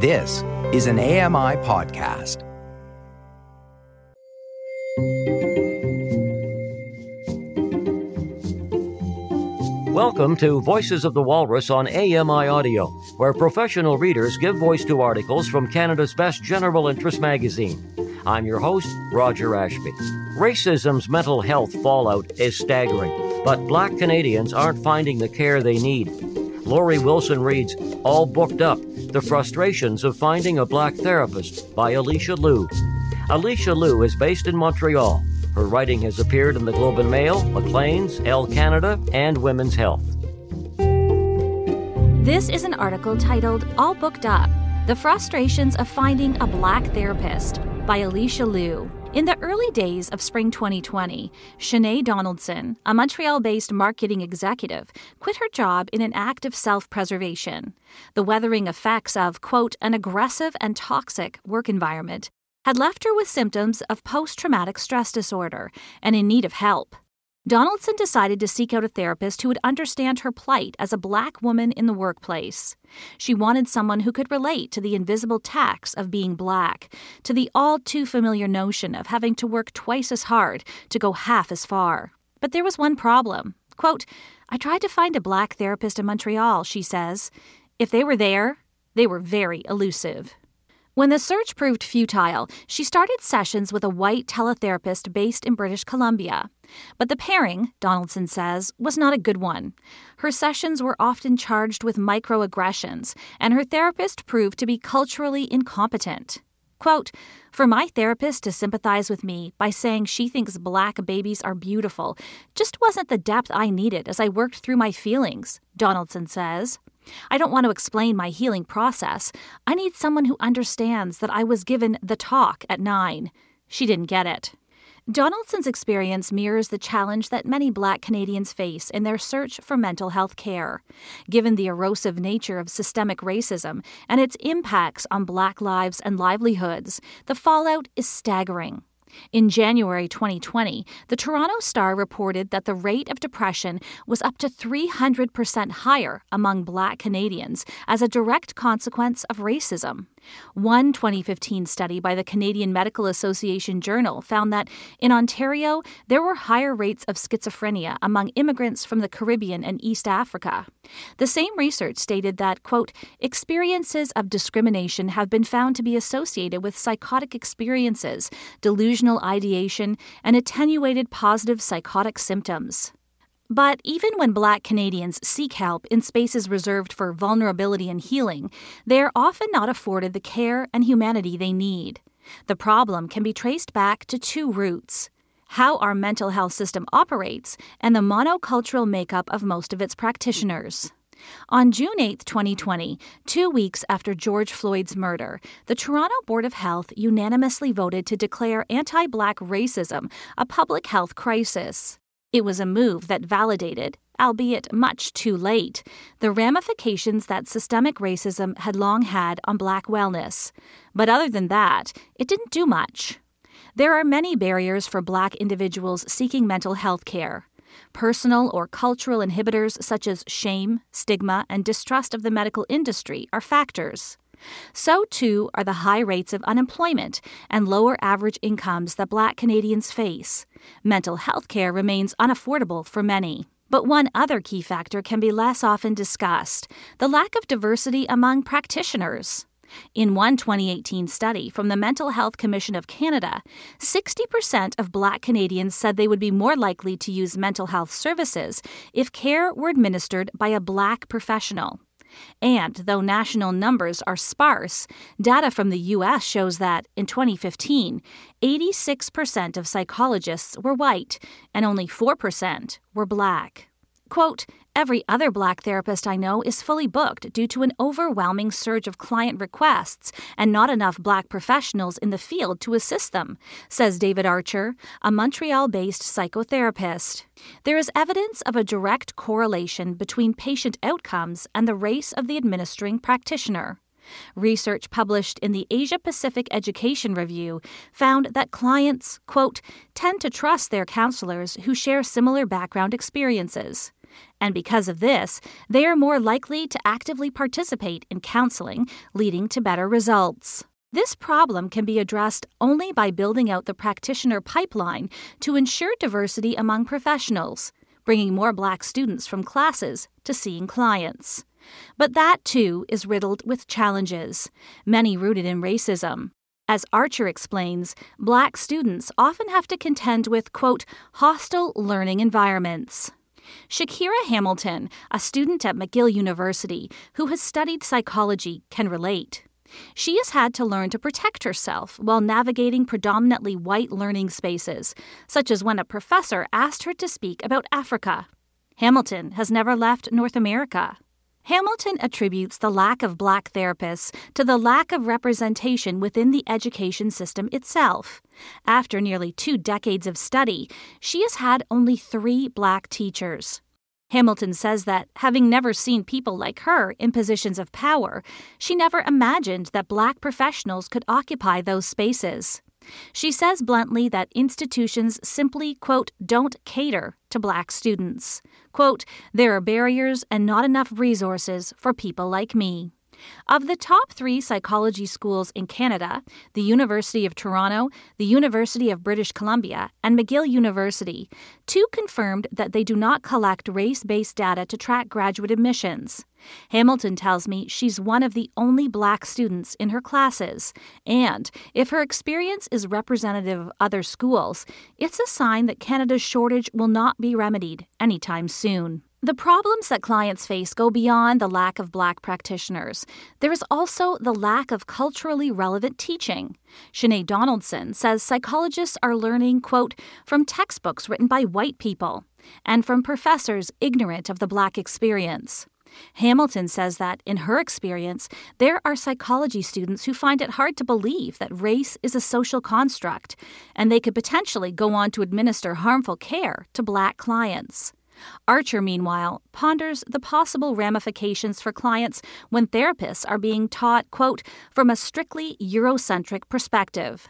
This is an AMI podcast. Welcome to Voices of the Walrus on AMI Audio, where professional readers give voice to articles from Canada's best general interest magazine. I'm your host, Roger Ashby. Racism's mental health fallout is staggering, but black Canadians aren't finding the care they need. Lori Wilson reads All Booked Up The Frustrations of Finding a Black Therapist by Alicia Liu. Alicia Liu is based in Montreal. Her writing has appeared in the Globe and Mail, Maclean's, Elle Canada, and Women's Health. This is an article titled All Booked Up The Frustrations of Finding a Black Therapist by Alicia Liu. In the early days of spring 2020, Shanae Donaldson, a Montreal based marketing executive, quit her job in an act of self preservation. The weathering effects of, quote, an aggressive and toxic work environment had left her with symptoms of post traumatic stress disorder and in need of help. Donaldson decided to seek out a therapist who would understand her plight as a black woman in the workplace. She wanted someone who could relate to the invisible tax of being black, to the all too familiar notion of having to work twice as hard to go half as far. But there was one problem. Quote, I tried to find a black therapist in Montreal, she says. If they were there, they were very elusive. When the search proved futile, she started sessions with a white teletherapist based in British Columbia. But the pairing, Donaldson says, was not a good one. Her sessions were often charged with microaggressions, and her therapist proved to be culturally incompetent. Quote, For my therapist to sympathize with me by saying she thinks black babies are beautiful just wasn't the depth I needed as I worked through my feelings, Donaldson says. I don't want to explain my healing process. I need someone who understands that I was given the talk at nine. She didn't get it. Donaldson's experience mirrors the challenge that many black Canadians face in their search for mental health care. Given the erosive nature of systemic racism and its impacts on black lives and livelihoods, the fallout is staggering. In January 2020, the Toronto Star reported that the rate of depression was up to 300% higher among black Canadians as a direct consequence of racism. One 2015 study by the Canadian Medical Association Journal found that in Ontario, there were higher rates of schizophrenia among immigrants from the Caribbean and East Africa. The same research stated that, quote, experiences of discrimination have been found to be associated with psychotic experiences, delusional ideation, and attenuated positive psychotic symptoms. But even when Black Canadians seek help in spaces reserved for vulnerability and healing, they are often not afforded the care and humanity they need. The problem can be traced back to two roots how our mental health system operates and the monocultural makeup of most of its practitioners. On June 8, 2020, two weeks after George Floyd's murder, the Toronto Board of Health unanimously voted to declare anti black racism a public health crisis. It was a move that validated, albeit much too late, the ramifications that systemic racism had long had on black wellness. But other than that, it didn't do much. There are many barriers for black individuals seeking mental health care. Personal or cultural inhibitors such as shame, stigma, and distrust of the medical industry are factors. So, too, are the high rates of unemployment and lower average incomes that Black Canadians face. Mental health care remains unaffordable for many. But one other key factor can be less often discussed the lack of diversity among practitioners. In one 2018 study from the Mental Health Commission of Canada, 60% of Black Canadians said they would be more likely to use mental health services if care were administered by a Black professional. And though national numbers are sparse, data from the U.S. shows that, in 2015, 86% of psychologists were white and only 4% were black. Quote, Every other black therapist I know is fully booked due to an overwhelming surge of client requests and not enough black professionals in the field to assist them, says David Archer, a Montreal based psychotherapist. There is evidence of a direct correlation between patient outcomes and the race of the administering practitioner. Research published in the Asia Pacific Education Review found that clients, quote, tend to trust their counselors who share similar background experiences. And because of this, they are more likely to actively participate in counseling, leading to better results. This problem can be addressed only by building out the practitioner pipeline to ensure diversity among professionals, bringing more black students from classes to seeing clients. But that, too, is riddled with challenges, many rooted in racism. As Archer explains, black students often have to contend with, quote, hostile learning environments. Shakira Hamilton, a student at McGill University who has studied psychology, can relate. She has had to learn to protect herself while navigating predominantly white learning spaces, such as when a professor asked her to speak about Africa. Hamilton has never left North America. Hamilton attributes the lack of black therapists to the lack of representation within the education system itself. After nearly two decades of study, she has had only three black teachers. Hamilton says that, having never seen people like her in positions of power, she never imagined that black professionals could occupy those spaces. She says bluntly that institutions simply, quote, don't cater to black students. Quote, there are barriers and not enough resources for people like me. Of the top three psychology schools in Canada, the University of Toronto, the University of British Columbia, and McGill University, two confirmed that they do not collect race based data to track graduate admissions. Hamilton tells me she's one of the only black students in her classes, and if her experience is representative of other schools, it's a sign that Canada's shortage will not be remedied anytime soon. The problems that clients face go beyond the lack of black practitioners. There is also the lack of culturally relevant teaching. Sinead Donaldson says psychologists are learning, quote, from textbooks written by white people and from professors ignorant of the black experience. Hamilton says that, in her experience, there are psychology students who find it hard to believe that race is a social construct, and they could potentially go on to administer harmful care to black clients. Archer, meanwhile, ponders the possible ramifications for clients when therapists are being taught, quote, from a strictly Eurocentric perspective.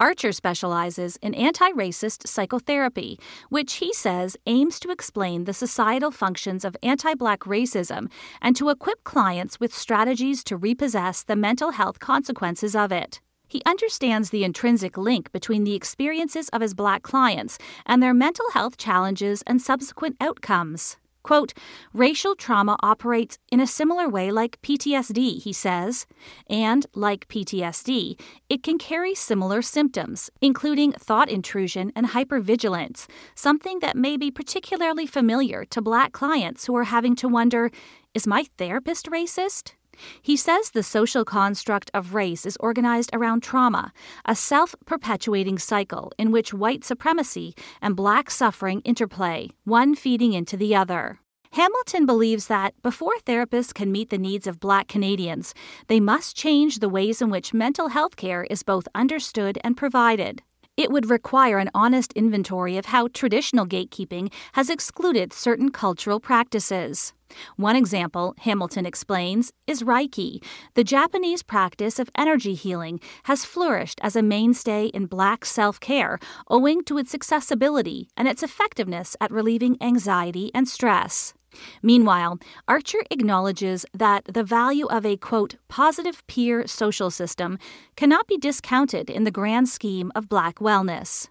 Archer specializes in anti racist psychotherapy, which he says aims to explain the societal functions of anti black racism and to equip clients with strategies to repossess the mental health consequences of it. He understands the intrinsic link between the experiences of his black clients and their mental health challenges and subsequent outcomes. Quote, racial trauma operates in a similar way like PTSD, he says, and like PTSD, it can carry similar symptoms, including thought intrusion and hypervigilance, something that may be particularly familiar to black clients who are having to wonder is my therapist racist? He says the social construct of race is organized around trauma, a self perpetuating cycle in which white supremacy and black suffering interplay, one feeding into the other. Hamilton believes that before therapists can meet the needs of black Canadians, they must change the ways in which mental health care is both understood and provided. It would require an honest inventory of how traditional gatekeeping has excluded certain cultural practices. One example, Hamilton explains, is Reiki. The Japanese practice of energy healing has flourished as a mainstay in black self care owing to its accessibility and its effectiveness at relieving anxiety and stress. Meanwhile, Archer acknowledges that the value of a quote, positive peer social system cannot be discounted in the grand scheme of black wellness.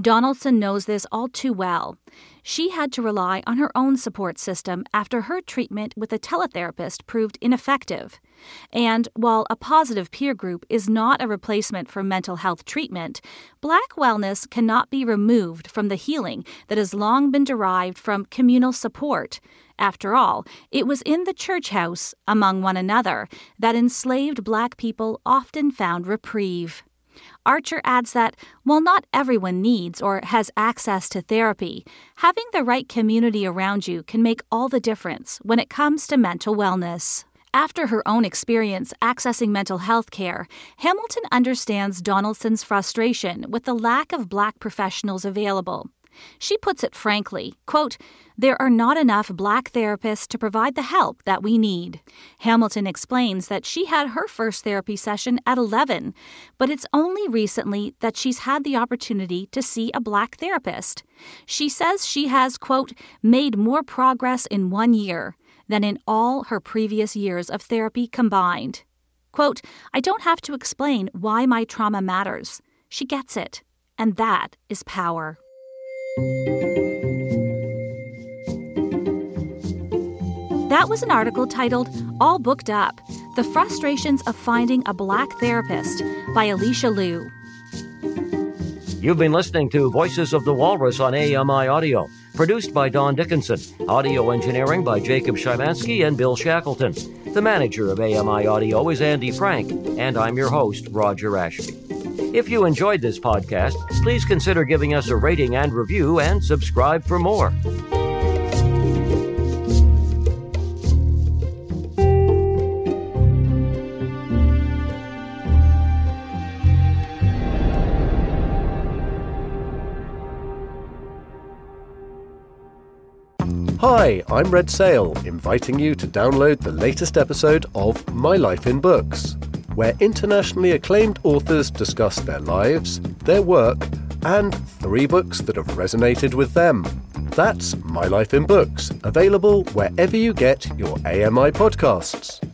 Donaldson knows this all too well. She had to rely on her own support system after her treatment with a teletherapist proved ineffective. And while a positive peer group is not a replacement for mental health treatment, Black wellness cannot be removed from the healing that has long been derived from communal support. After all, it was in the church house, among one another, that enslaved Black people often found reprieve. Archer adds that while not everyone needs or has access to therapy, having the right community around you can make all the difference when it comes to mental wellness. After her own experience accessing mental health care, Hamilton understands Donaldson's frustration with the lack of black professionals available. She puts it frankly, quote, there are not enough black therapists to provide the help that we need. Hamilton explains that she had her first therapy session at 11, but it's only recently that she's had the opportunity to see a black therapist. She says she has, quote, made more progress in one year than in all her previous years of therapy combined. Quote, I don't have to explain why my trauma matters. She gets it, and that is power. That was an article titled All Booked Up The Frustrations of Finding a Black Therapist by Alicia Liu. You've been listening to Voices of the Walrus on AMI Audio, produced by Don Dickinson, audio engineering by Jacob Szymanski and Bill Shackleton. The manager of AMI Audio is Andy Frank, and I'm your host, Roger Ashby. If you enjoyed this podcast, please consider giving us a rating and review and subscribe for more. Hi, I'm Red Sale, inviting you to download the latest episode of My Life in Books, where internationally acclaimed authors discuss their lives, their work, and three books that have resonated with them. That's My Life in Books, available wherever you get your AMI podcasts.